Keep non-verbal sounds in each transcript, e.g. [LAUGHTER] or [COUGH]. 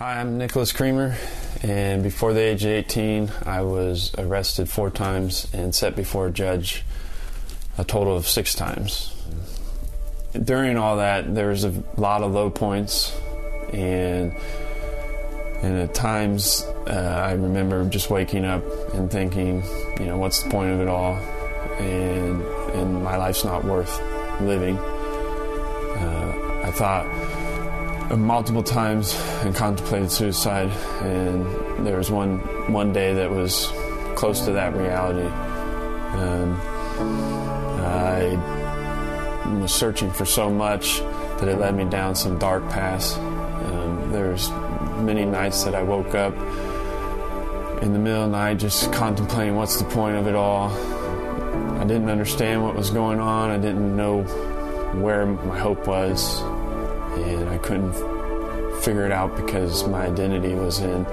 Hi, I'm Nicholas Creamer, and before the age of 18, I was arrested four times and set before a judge a total of six times. During all that, there was a lot of low points, and and at times uh, I remember just waking up and thinking, you know, what's the point of it all? And and my life's not worth living. Uh, I thought multiple times and contemplated suicide, and there was one one day that was close to that reality. Um, I was searching for so much that it led me down some dark paths. Um, there's many nights that I woke up in the middle of the night just contemplating what's the point of it all. I didn't understand what was going on. I didn't know where my hope was and I couldn't figure it out because my identity was in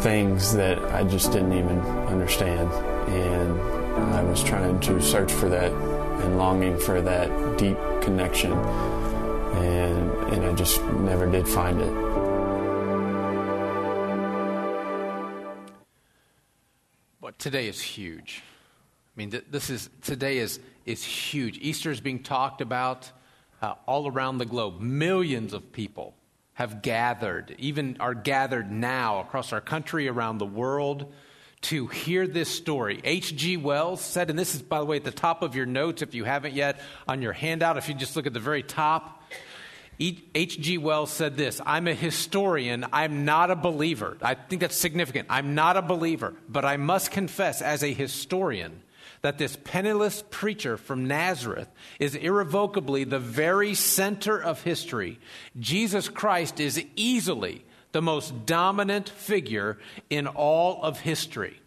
things that I just didn't even understand. And I was trying to search for that and longing for that deep connection. And, and I just never did find it. But today is huge. I mean, this is today is is huge. Easter is being talked about uh, all around the globe. Millions of people have gathered, even are gathered now across our country, around the world, to hear this story. H.G. Wells said, and this is, by the way, at the top of your notes if you haven't yet on your handout, if you just look at the very top. H.G. Wells said this I'm a historian, I'm not a believer. I think that's significant. I'm not a believer, but I must confess, as a historian, that this penniless preacher from Nazareth is irrevocably the very center of history. Jesus Christ is easily the most dominant figure in all of history.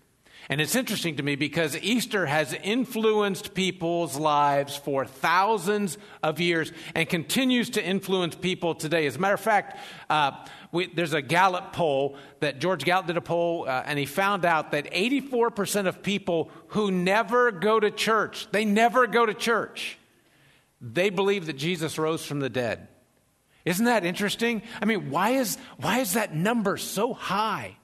And it's interesting to me because Easter has influenced people's lives for thousands of years and continues to influence people today. As a matter of fact, uh, we, there's a Gallup poll that George Gallup did a poll, uh, and he found out that 84% of people who never go to church, they never go to church, they believe that Jesus rose from the dead. Isn't that interesting? I mean, why is, why is that number so high?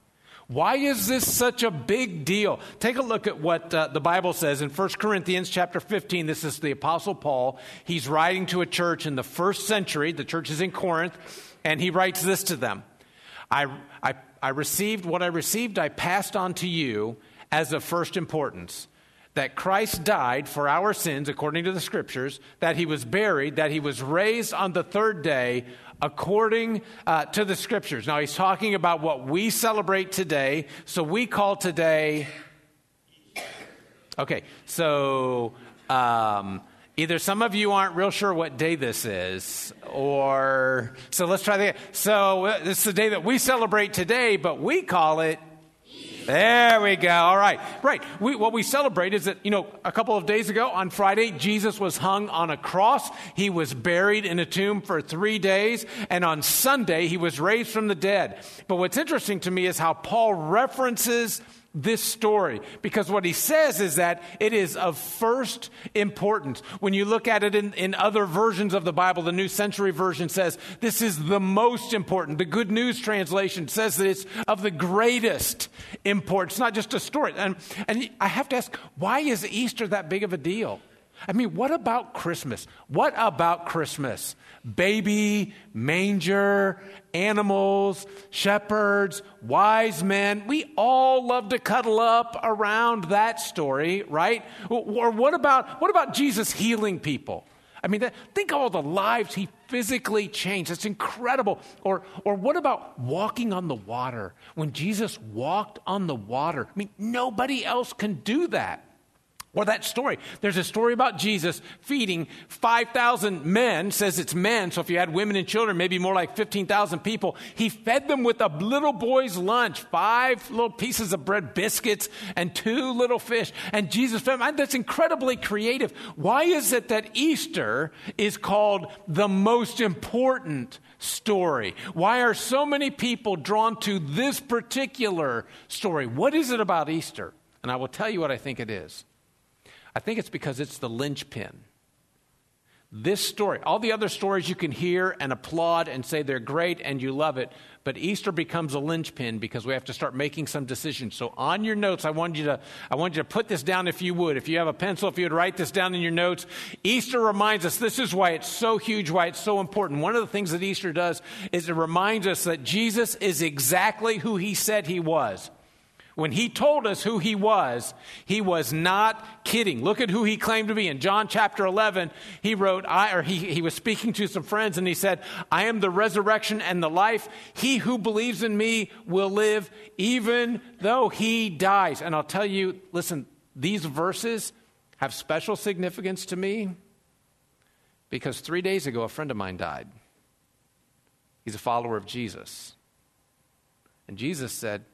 Why is this such a big deal? Take a look at what uh, the Bible says in 1 Corinthians chapter 15. This is the Apostle Paul. He's writing to a church in the first century. The church is in Corinth, and he writes this to them I, I, I received what I received, I passed on to you as of first importance that Christ died for our sins according to the scriptures, that he was buried, that he was raised on the third day according uh, to the scriptures. Now, he's talking about what we celebrate today. So we call today. Okay, so um, either some of you aren't real sure what day this is, or. So let's try that. So uh, this is the day that we celebrate today, but we call it there we go. All right. Right. We, what we celebrate is that, you know, a couple of days ago on Friday, Jesus was hung on a cross. He was buried in a tomb for three days. And on Sunday, he was raised from the dead. But what's interesting to me is how Paul references this story because what he says is that it is of first importance. When you look at it in, in other versions of the Bible, the New Century Version says this is the most important. The Good News Translation says that it's of the greatest importance. Not just a story. And, and I have to ask, why is Easter that big of a deal? I mean, what about Christmas? What about Christmas? Baby, manger, animals, shepherds, wise men. We all love to cuddle up around that story, right? Or what about, what about Jesus healing people? I mean, think of all the lives he physically changed. It's incredible. Or, or what about walking on the water? When Jesus walked on the water, I mean, nobody else can do that. Or that story. There's a story about Jesus feeding 5,000 men, says it's men, so if you had women and children, maybe more like 15,000 people. He fed them with a little boy's lunch, five little pieces of bread, biscuits, and two little fish. And Jesus fed them. That's incredibly creative. Why is it that Easter is called the most important story? Why are so many people drawn to this particular story? What is it about Easter? And I will tell you what I think it is. I think it's because it's the linchpin. This story, all the other stories you can hear and applaud and say they're great and you love it, but Easter becomes a linchpin because we have to start making some decisions. So on your notes, I want you to I want you to put this down if you would. If you have a pencil, if you would write this down in your notes. Easter reminds us this is why it's so huge, why it's so important. One of the things that Easter does is it reminds us that Jesus is exactly who he said he was. When he told us who he was, he was not kidding. Look at who he claimed to be. In John chapter 11, he wrote, I, or he, he was speaking to some friends and he said, I am the resurrection and the life. He who believes in me will live even though he dies. And I'll tell you, listen, these verses have special significance to me because three days ago, a friend of mine died. He's a follower of Jesus. And Jesus said,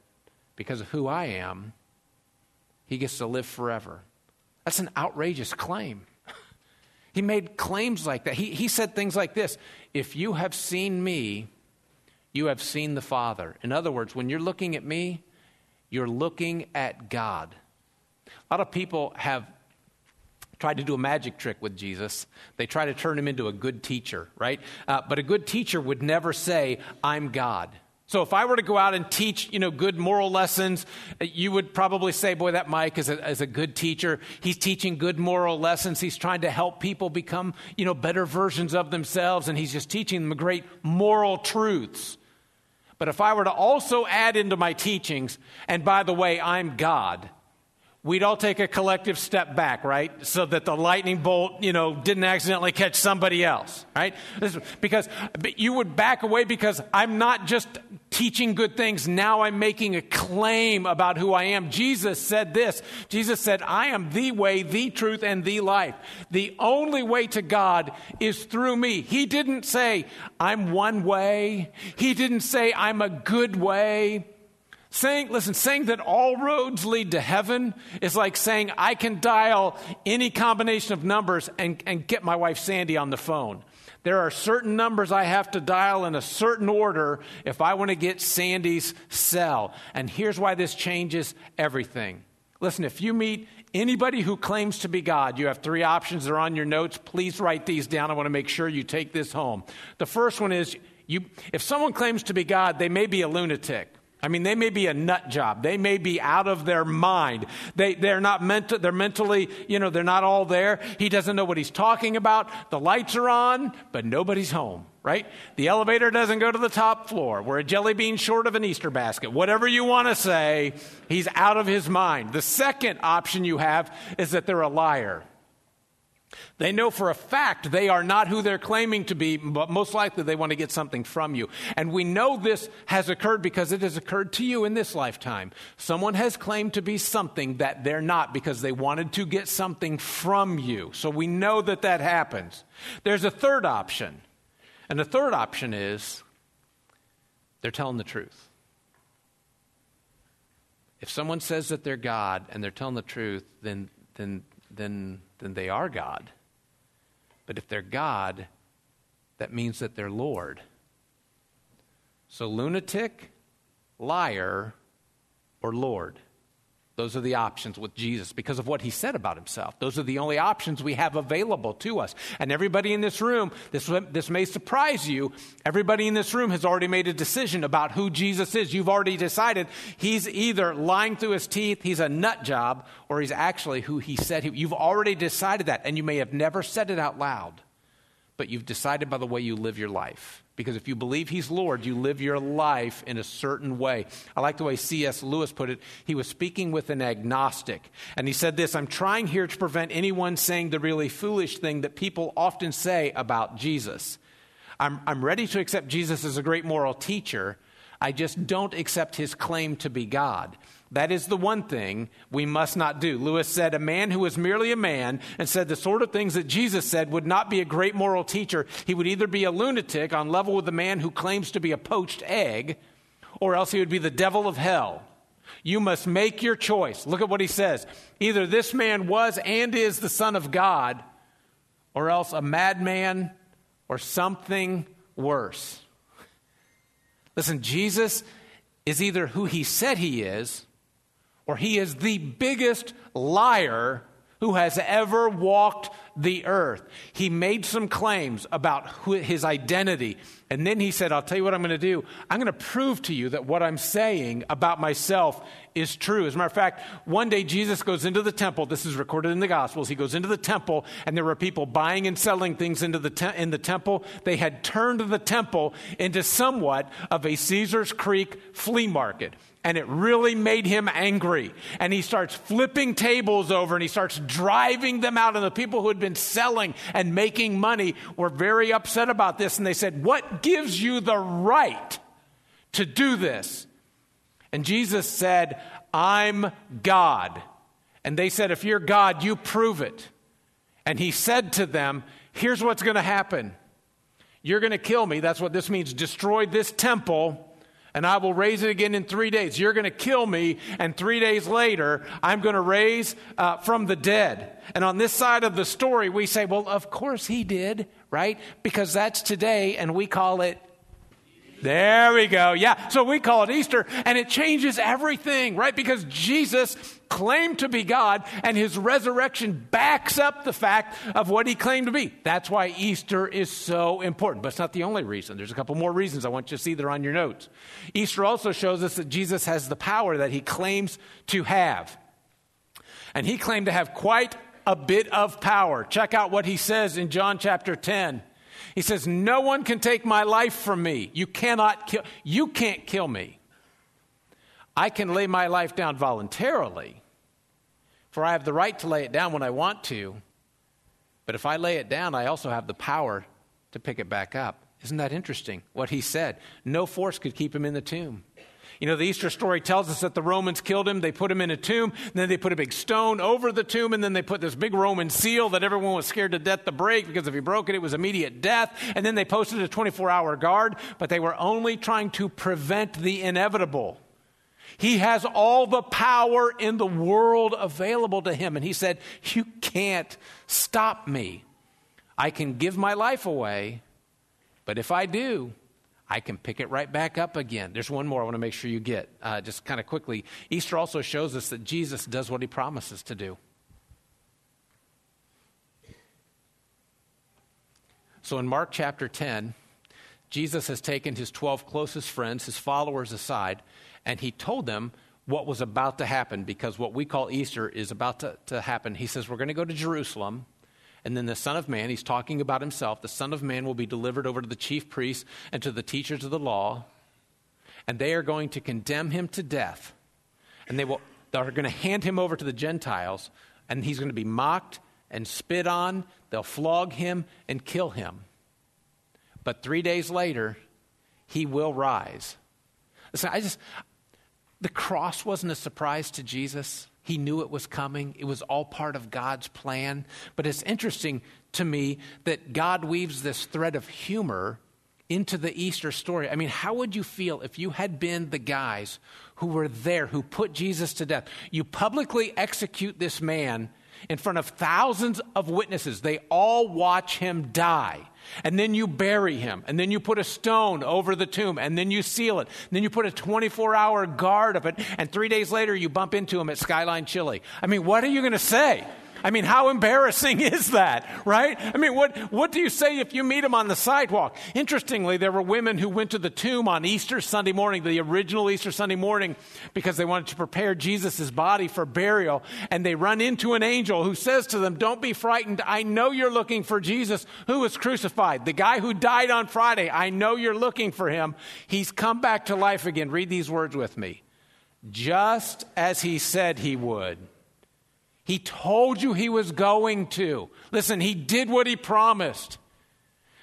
because of who I am, he gets to live forever. That's an outrageous claim. [LAUGHS] he made claims like that. He, he said things like this If you have seen me, you have seen the Father. In other words, when you're looking at me, you're looking at God. A lot of people have tried to do a magic trick with Jesus. They try to turn him into a good teacher, right? Uh, but a good teacher would never say, I'm God. So if I were to go out and teach, you know, good moral lessons, uh, you would probably say, boy, that Mike is a, is a good teacher. He's teaching good moral lessons. He's trying to help people become, you know, better versions of themselves, and he's just teaching them great moral truths. But if I were to also add into my teachings, and by the way, I'm God, we'd all take a collective step back, right? So that the lightning bolt, you know, didn't accidentally catch somebody else, right? Because you would back away because I'm not just teaching good things. Now I'm making a claim about who I am. Jesus said this. Jesus said, I am the way, the truth, and the life. The only way to God is through me. He didn't say, I'm one way. He didn't say, I'm a good way. Saying, listen, saying that all roads lead to heaven is like saying I can dial any combination of numbers and, and get my wife Sandy on the phone. There are certain numbers I have to dial in a certain order if I want to get Sandy's cell. And here's why this changes everything. Listen, if you meet anybody who claims to be God, you have three options. They're on your notes. Please write these down. I want to make sure you take this home. The first one is you, if someone claims to be God, they may be a lunatic. I mean, they may be a nut job. They may be out of their mind. They, they're not mental, they're mentally, you know, they're not all there. He doesn't know what he's talking about. The lights are on, but nobody's home, right? The elevator doesn't go to the top floor. We're a jelly bean short of an Easter basket. Whatever you want to say, he's out of his mind. The second option you have is that they're a liar. They know for a fact they are not who they're claiming to be, but most likely they want to get something from you. And we know this has occurred because it has occurred to you in this lifetime. Someone has claimed to be something that they're not because they wanted to get something from you. So we know that that happens. There's a third option. And the third option is they're telling the truth. If someone says that they're God and they're telling the truth, then, then, then then they are God. But if they're God, that means that they're Lord. So, lunatic, liar, or Lord. Those are the options with Jesus because of what he said about himself. Those are the only options we have available to us. And everybody in this room, this, this may surprise you, everybody in this room has already made a decision about who Jesus is. You've already decided he's either lying through his teeth, he's a nut job, or he's actually who he said he You've already decided that, and you may have never said it out loud, but you've decided by the way you live your life. Because if you believe he's Lord, you live your life in a certain way. I like the way C.S. Lewis put it. He was speaking with an agnostic. And he said this I'm trying here to prevent anyone saying the really foolish thing that people often say about Jesus. I'm, I'm ready to accept Jesus as a great moral teacher. I just don't accept his claim to be God. That is the one thing we must not do. Lewis said, A man who was merely a man and said the sort of things that Jesus said would not be a great moral teacher. He would either be a lunatic on level with the man who claims to be a poached egg, or else he would be the devil of hell. You must make your choice. Look at what he says. Either this man was and is the Son of God, or else a madman or something worse. Listen, Jesus is either who he said he is or he is the biggest liar who has ever walked the earth. He made some claims about his identity. And then he said, I'll tell you what I'm going to do. I'm going to prove to you that what I'm saying about myself is true. As a matter of fact, one day Jesus goes into the temple. This is recorded in the Gospels. He goes into the temple, and there were people buying and selling things into the te- in the temple. They had turned the temple into somewhat of a Caesar's Creek flea market and it really made him angry. And he starts flipping tables over and he starts driving them out. And the people who had been selling and making money were very upset about this. And they said, What gives you the right to do this? And Jesus said, I'm God. And they said, If you're God, you prove it. And he said to them, Here's what's going to happen. You're going to kill me. That's what this means. Destroy this temple and I will raise it again in three days. You're going to kill me, and three days later, I'm going to raise uh, from the dead. And on this side of the story, we say, well, of course he did, right? Because that's today, and we call it there we go. Yeah. So we call it Easter, and it changes everything, right? Because Jesus claimed to be God, and his resurrection backs up the fact of what he claimed to be. That's why Easter is so important. But it's not the only reason. There's a couple more reasons I want you to see They're on your notes. Easter also shows us that Jesus has the power that he claims to have. And he claimed to have quite a bit of power. Check out what he says in John chapter 10. He says, No one can take my life from me. You cannot kill, you can't kill me. I can lay my life down voluntarily, for I have the right to lay it down when I want to. But if I lay it down, I also have the power to pick it back up. Isn't that interesting? What he said. No force could keep him in the tomb. You know, the Easter story tells us that the Romans killed him. They put him in a tomb. then they put a big stone over the tomb. And then they put this big Roman seal that everyone was scared to death to break because if he broke it, it was immediate death. And then they posted a 24 hour guard. But they were only trying to prevent the inevitable. He has all the power in the world available to him. And he said, You can't stop me. I can give my life away, but if I do, I can pick it right back up again. There's one more I want to make sure you get, uh, just kind of quickly. Easter also shows us that Jesus does what he promises to do. So in Mark chapter 10, Jesus has taken his 12 closest friends, his followers aside, and he told them what was about to happen because what we call Easter is about to, to happen. He says, We're going to go to Jerusalem. And then the Son of Man, he's talking about himself, the Son of Man will be delivered over to the chief priests and to the teachers of the law, and they are going to condemn him to death. And they will, they're going to hand him over to the Gentiles, and he's going to be mocked and spit on. They'll flog him and kill him. But three days later, he will rise. Listen, I just, the cross wasn't a surprise to Jesus. He knew it was coming. It was all part of God's plan. But it's interesting to me that God weaves this thread of humor into the Easter story. I mean, how would you feel if you had been the guys who were there, who put Jesus to death? You publicly execute this man in front of thousands of witnesses. They all watch him die. And then you bury him. And then you put a stone over the tomb. And then you seal it. And then you put a 24 hour guard of it. And three days later, you bump into him at Skyline Chili. I mean, what are you going to say? I mean, how embarrassing [LAUGHS] is that, right? I mean, what, what do you say if you meet him on the sidewalk? Interestingly, there were women who went to the tomb on Easter Sunday morning, the original Easter Sunday morning, because they wanted to prepare Jesus' body for burial. And they run into an angel who says to them, Don't be frightened. I know you're looking for Jesus who was crucified. The guy who died on Friday, I know you're looking for him. He's come back to life again. Read these words with me. Just as he said he would. He told you he was going to. Listen, he did what he promised.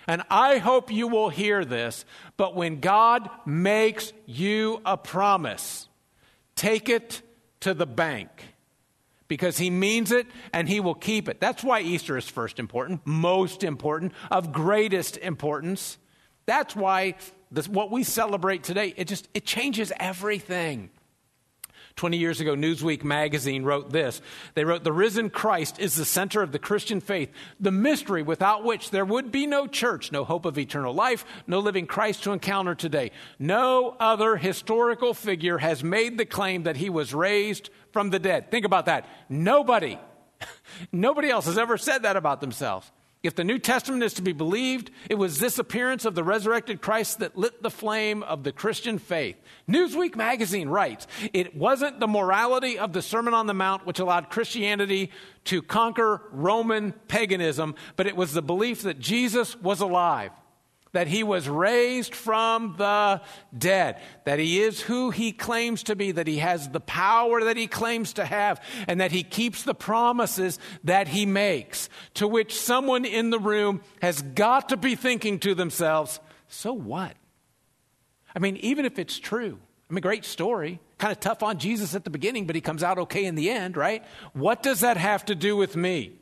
And I hope you will hear this, but when God makes you a promise, take it to the bank because he means it and he will keep it. That's why Easter is first important, most important, of greatest importance. That's why this, what we celebrate today, it just it changes everything. 20 years ago, Newsweek magazine wrote this. They wrote, The risen Christ is the center of the Christian faith, the mystery without which there would be no church, no hope of eternal life, no living Christ to encounter today. No other historical figure has made the claim that he was raised from the dead. Think about that. Nobody. [LAUGHS] Nobody else has ever said that about themselves. If the New Testament is to be believed, it was this appearance of the resurrected Christ that lit the flame of the Christian faith. Newsweek magazine writes it wasn't the morality of the Sermon on the Mount which allowed Christianity to conquer Roman paganism, but it was the belief that Jesus was alive that he was raised from the dead, that he is who he claims to be, that he has the power that he claims to have, and that he keeps the promises that he makes, to which someone in the room has got to be thinking to themselves, so what? I mean, even if it's true, I mean, great story. Kind of tough on Jesus at the beginning, but he comes out okay in the end, right? What does that have to do with me?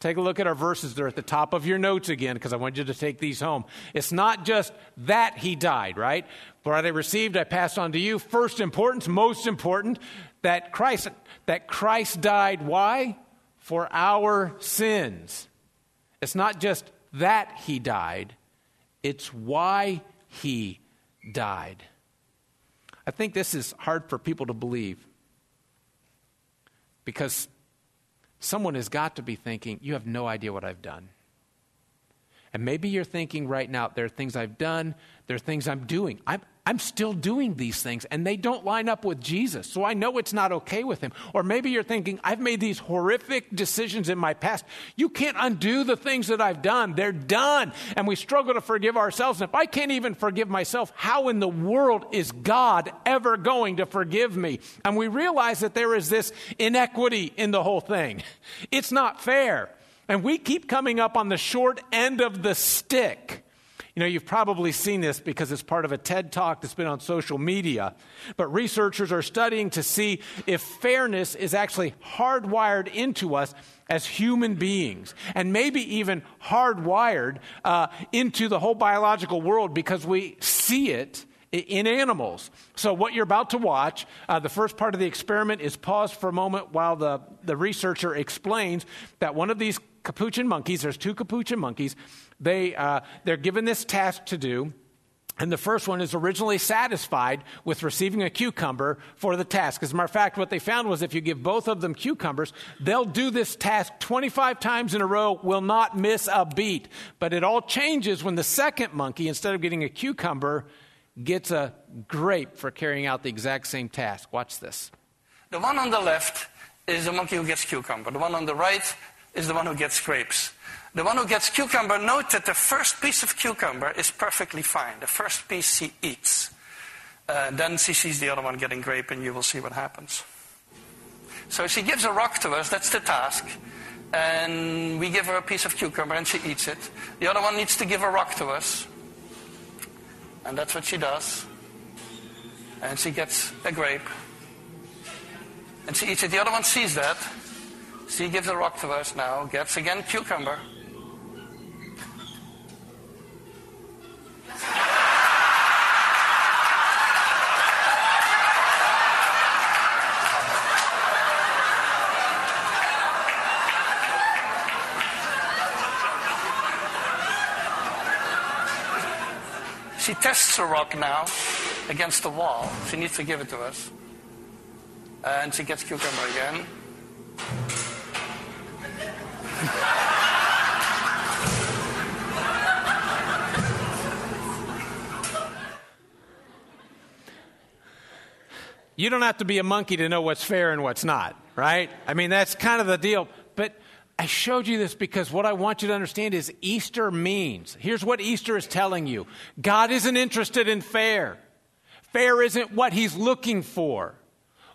Take a look at our verses. They're at the top of your notes again because I want you to take these home. It's not just that he died, right? For I received, I passed on to you. First importance, most important, that Christ, that Christ died. Why? For our sins. It's not just that he died, it's why he died. I think this is hard for people to believe because someone has got to be thinking, You have no idea what I've done. And maybe you're thinking right now, there are things I've done, there are things I'm doing. I'm, I'm still doing these things and they don't line up with Jesus. So I know it's not okay with him. Or maybe you're thinking, I've made these horrific decisions in my past. You can't undo the things that I've done. They're done. And we struggle to forgive ourselves. And if I can't even forgive myself, how in the world is God ever going to forgive me? And we realize that there is this inequity in the whole thing. It's not fair. And we keep coming up on the short end of the stick. You know, you've probably seen this because it's part of a TED talk that's been on social media. But researchers are studying to see if fairness is actually hardwired into us as human beings, and maybe even hardwired uh, into the whole biological world because we see it in animals. So, what you're about to watch, uh, the first part of the experiment is paused for a moment while the, the researcher explains that one of these capuchin monkeys, there's two capuchin monkeys, they, uh, they're given this task to do. And the first one is originally satisfied with receiving a cucumber for the task. As a matter of fact, what they found was if you give both of them cucumbers, they'll do this task 25 times in a row, will not miss a beat. But it all changes when the second monkey, instead of getting a cucumber, gets a grape for carrying out the exact same task. Watch this. The one on the left is the monkey who gets cucumber. The one on the right is the one who gets grapes. The one who gets cucumber, note that the first piece of cucumber is perfectly fine. The first piece she eats. Uh, then she sees the other one getting grape, and you will see what happens. So she gives a rock to us, that's the task. And we give her a piece of cucumber, and she eats it. The other one needs to give a rock to us. And that's what she does. And she gets a grape. And she eats it. The other one sees that. She gives a rock to us now, gets again cucumber. She tests the rock now against the wall. She needs to give it to us. And she gets cucumber again. You don't have to be a monkey to know what's fair and what's not, right? I mean, that's kind of the deal. But I showed you this because what I want you to understand is Easter means. Here's what Easter is telling you God isn't interested in fair. Fair isn't what he's looking for.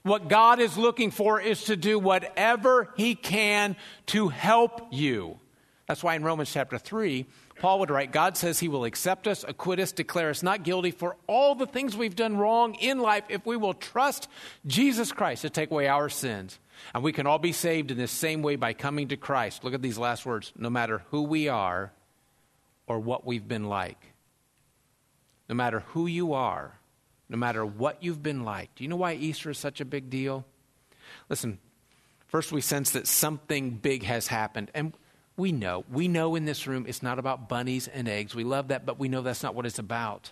What God is looking for is to do whatever he can to help you. That's why in Romans chapter 3, Paul would write God says he will accept us, acquit us, declare us not guilty for all the things we've done wrong in life if we will trust Jesus Christ to take away our sins. And we can all be saved in this same way by coming to Christ. Look at these last words no matter who we are or what we've been like. No matter who you are, no matter what you've been like. Do you know why Easter is such a big deal? Listen, first we sense that something big has happened. And we know. We know in this room it's not about bunnies and eggs. We love that, but we know that's not what it's about.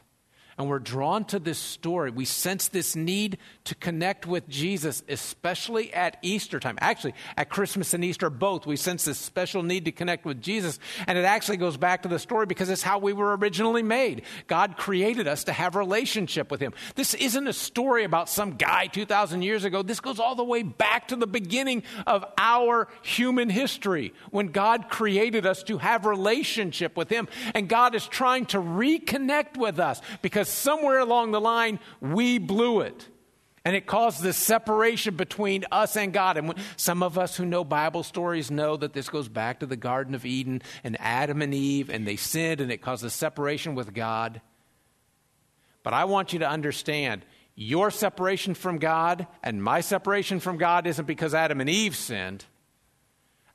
And we're drawn to this story. We sense this need to connect with Jesus, especially at Easter time. Actually, at Christmas and Easter, both, we sense this special need to connect with Jesus. And it actually goes back to the story because it's how we were originally made. God created us to have relationship with Him. This isn't a story about some guy 2,000 years ago. This goes all the way back to the beginning of our human history when God created us to have relationship with Him. And God is trying to reconnect with us because because somewhere along the line we blew it. And it caused this separation between us and God. And some of us who know Bible stories know that this goes back to the Garden of Eden and Adam and Eve, and they sinned, and it caused a separation with God. But I want you to understand your separation from God and my separation from God isn't because Adam and Eve sinned.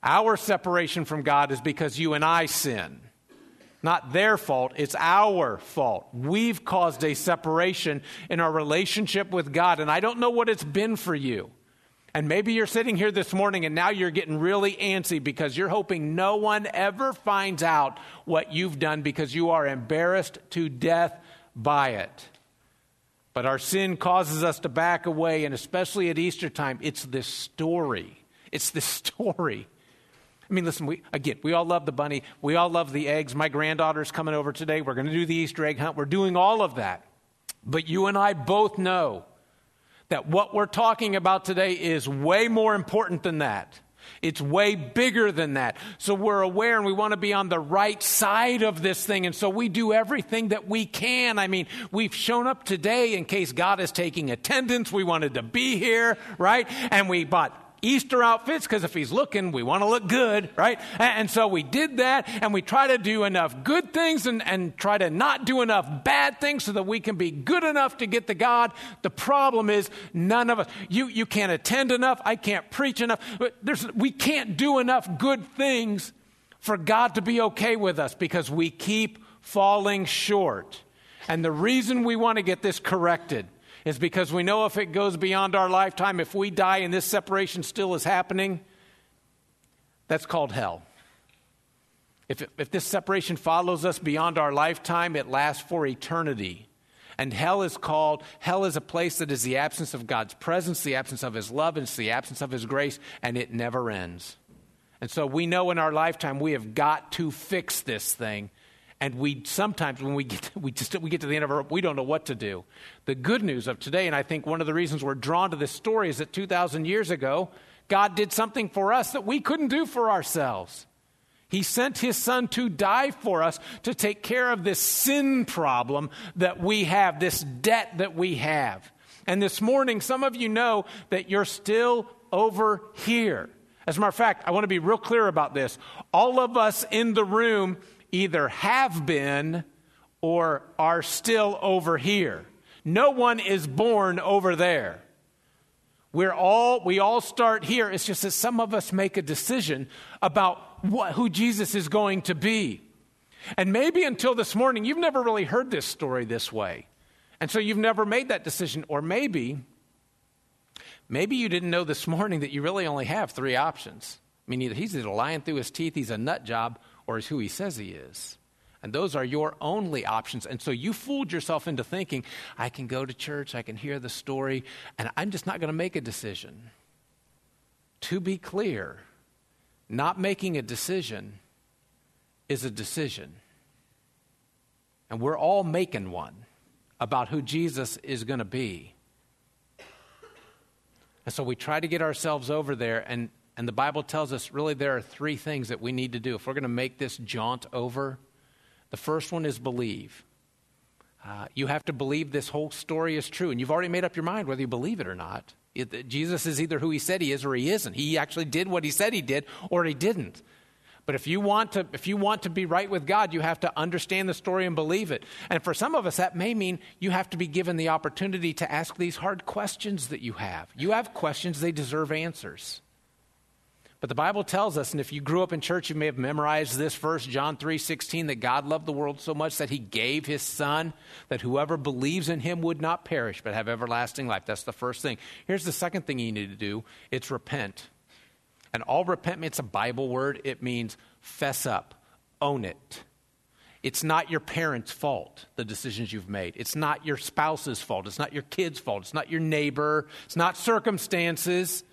Our separation from God is because you and I sin. Not their fault, it's our fault. We've caused a separation in our relationship with God, and I don't know what it's been for you. And maybe you're sitting here this morning and now you're getting really antsy because you're hoping no one ever finds out what you've done because you are embarrassed to death by it. But our sin causes us to back away, and especially at Easter time, it's this story. It's this [LAUGHS] story I mean, listen, we, again, we all love the bunny. We all love the eggs. My granddaughter's coming over today. We're going to do the Easter egg hunt. We're doing all of that. But you and I both know that what we're talking about today is way more important than that. It's way bigger than that. So we're aware and we want to be on the right side of this thing. And so we do everything that we can. I mean, we've shown up today in case God is taking attendance. We wanted to be here, right? And we bought Easter outfits because if he's looking, we want to look good, right? And, so we did that and we try to do enough good things and, and try to not do enough bad things so that we can be good enough to get to God. The problem is none of us, you, you can't attend enough. I can't preach enough. There's, we can't do enough good things for God to be okay with us because we keep falling short. And the reason we want to get this corrected is because we know if it goes beyond our lifetime, if we die and this separation still is happening, that's called hell. If, if this separation follows us beyond our lifetime, it lasts for eternity. And hell is called, hell is a place that is the absence of God's presence, the absence of His love, and it's the absence of His grace, and it never ends. And so we know in our lifetime we have got to fix this thing and we sometimes when we get to, [LAUGHS] we just we get to the end of our we don't know what to do. The good news of today and i think one of the reasons we're drawn to this story is that 2000 years ago god did something for us that we couldn't do for ourselves. He sent his son to die for us to take care of this sin problem that we have this debt that we have. And this morning some of you know that you're still over here. As a matter of fact i want to be real clear about this. All of us in the room either have been or are still over here. No one is born over there. We're all, we all start here. It's just that some of us make a decision about what, who Jesus is going to be. And maybe until this morning, you've never really heard this story this way. And so you've never made that decision. Or maybe, maybe you didn't know this morning that you really only have three options. I mean, either he's either lying through his teeth, he's a nut job, or is who he says he is. And those are your only options. And so you fooled yourself into thinking, I can go to church, I can hear the story, and I'm just not going to make a decision. To be clear, not making a decision is a decision. And we're all making one about who Jesus is going to be. And so we try to get ourselves over there, and and the Bible tells us really there are three things that we need to do if we're going to make this jaunt over. The first one is believe. Uh, you have to believe this whole story is true, and you've already made up your mind whether you believe it or not. It, Jesus is either who he said he is or he isn't. He actually did what he said he did or he didn't. But if you want to if you want to be right with God, you have to understand the story and believe it. And for some of us that may mean you have to be given the opportunity to ask these hard questions that you have. You have questions they deserve answers. But the Bible tells us, and if you grew up in church, you may have memorized this verse, John 3 16, that God loved the world so much that he gave his son, that whoever believes in him would not perish, but have everlasting life. That's the first thing. Here's the second thing you need to do it's repent. And all repent, it's a Bible word, it means fess up, own it. It's not your parents' fault, the decisions you've made. It's not your spouse's fault. It's not your kid's fault. It's not your neighbor. It's not circumstances.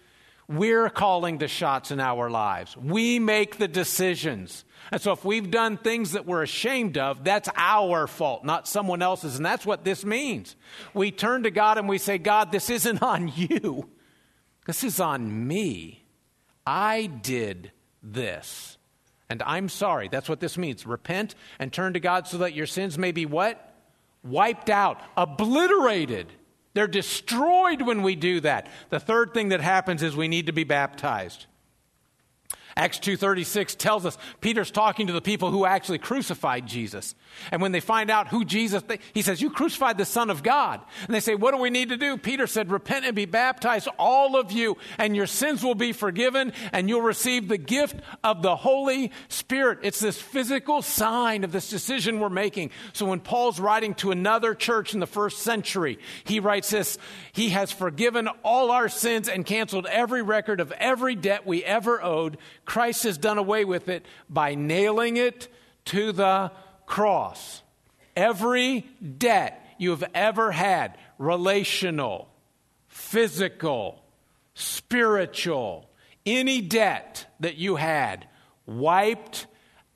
We're calling the shots in our lives. We make the decisions. And so if we've done things that we're ashamed of, that's our fault, not someone else's. And that's what this means. We turn to God and we say, God, this isn't [LAUGHS] on you. This is on me. I did this. And I'm sorry. That's what this means. Repent and turn to God so that your sins may be what? Wiped out, obliterated. They're destroyed when we do that. The third thing that happens is we need to be baptized. Acts 2:36 tells us Peter's talking to the people who actually crucified Jesus. And when they find out who Jesus they, he says you crucified the son of God. And they say what do we need to do? Peter said repent and be baptized all of you and your sins will be forgiven and you'll receive the gift of the Holy Spirit. It's this physical sign of this decision we're making. So when Paul's writing to another church in the first century, he writes this, he has forgiven all our sins and canceled every record of every debt we ever owed Christ has done away with it by nailing it to the cross. Every debt you have ever had, relational, physical, spiritual, any debt that you had, wiped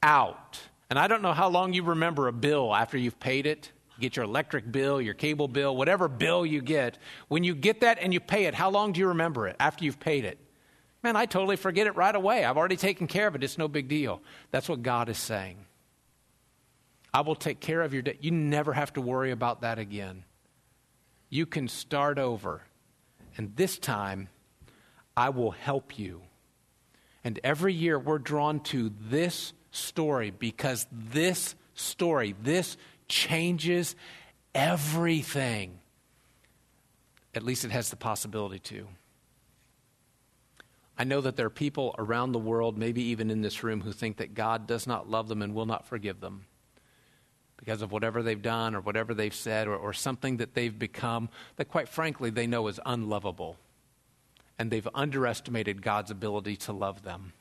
out. And I don't know how long you remember a bill after you've paid it. Get your electric bill, your cable bill, whatever bill you get. When you get that and you pay it, how long do you remember it after you've paid it? Man, I totally forget it right away. I've already taken care of it. It's no big deal. That's what God is saying. I will take care of your debt. You never have to worry about that again. You can start over. And this time, I will help you. And every year, we're drawn to this story because this story, this changes everything. At least it has the possibility to. I know that there are people around the world, maybe even in this room, who think that God does not love them and will not forgive them because of whatever they've done or whatever they've said or, or something that they've become that, quite frankly, they know is unlovable. And they've underestimated God's ability to love them.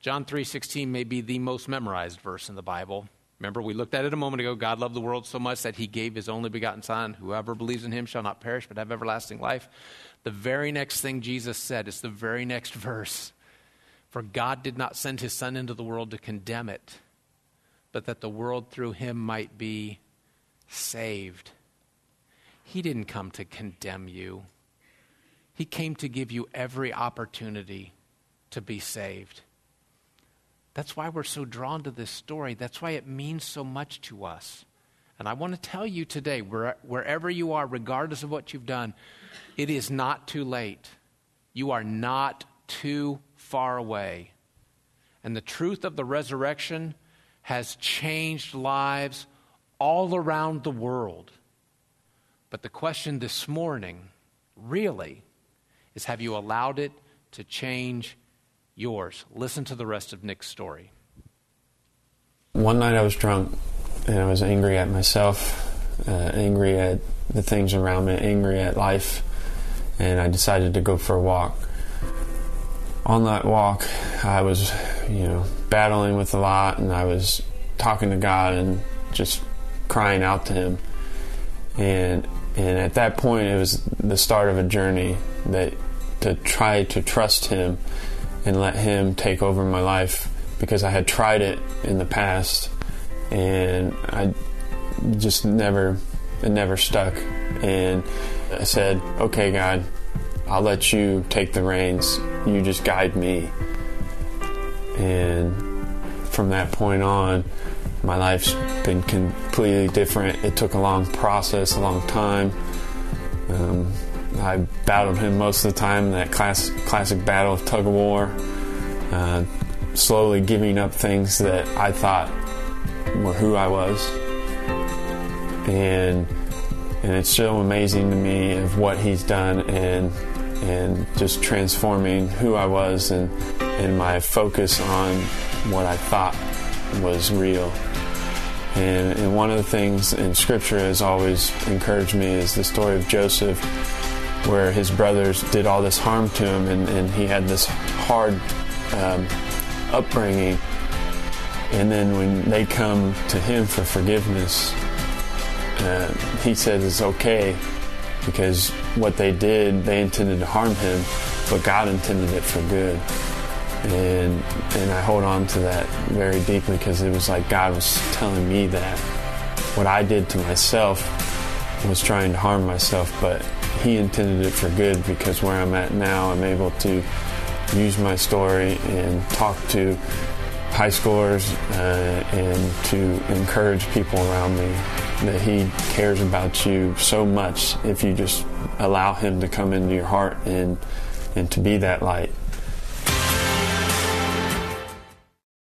John 3:16 may be the most memorized verse in the Bible. Remember, we looked at it a moment ago. God loved the world so much that he gave his only begotten Son. Whoever believes in him shall not perish but have everlasting life. The very next thing Jesus said is the very next verse. For God did not send his Son into the world to condemn it, but that the world through him might be saved. He didn't come to condemn you, he came to give you every opportunity to be saved. That's why we're so drawn to this story. That's why it means so much to us. And I want to tell you today, wherever you are, regardless of what you've done, it is not too late. You are not too far away. And the truth of the resurrection has changed lives all around the world. But the question this morning, really, is have you allowed it to change yours? Listen to the rest of Nick's story. One night I was drunk and I was angry at myself, uh, angry at the things around me, angry at life, and I decided to go for a walk. On that walk, I was, you know, battling with a lot, and I was talking to God and just crying out to Him. And and at that point, it was the start of a journey that to try to trust Him and let Him take over my life because I had tried it in the past and I just never it never stuck. And I said okay God I'll let you take the reins. You just guide me. And from that point on my life's been completely different. It took a long process a long time. Um, I battled him most of the time that class, classic battle of tug of war uh, slowly giving up things that I thought were who I was. And and it's so amazing to me of what he's done and and just transforming who I was and and my focus on what I thought was real. And, and one of the things in Scripture has always encouraged me is the story of Joseph, where his brothers did all this harm to him, and, and he had this hard um, upbringing And then when they come to him for forgiveness, uh, he said it's okay because what they did, they intended to harm him, but God intended it for good. And and I hold on to that very deeply because it was like God was telling me that what I did to myself was trying to harm myself, but He intended it for good because where I'm at now, I'm able to use my story and talk to high schoolers uh, and to encourage people around me that he cares about you so much if you just allow him to come into your heart and and to be that light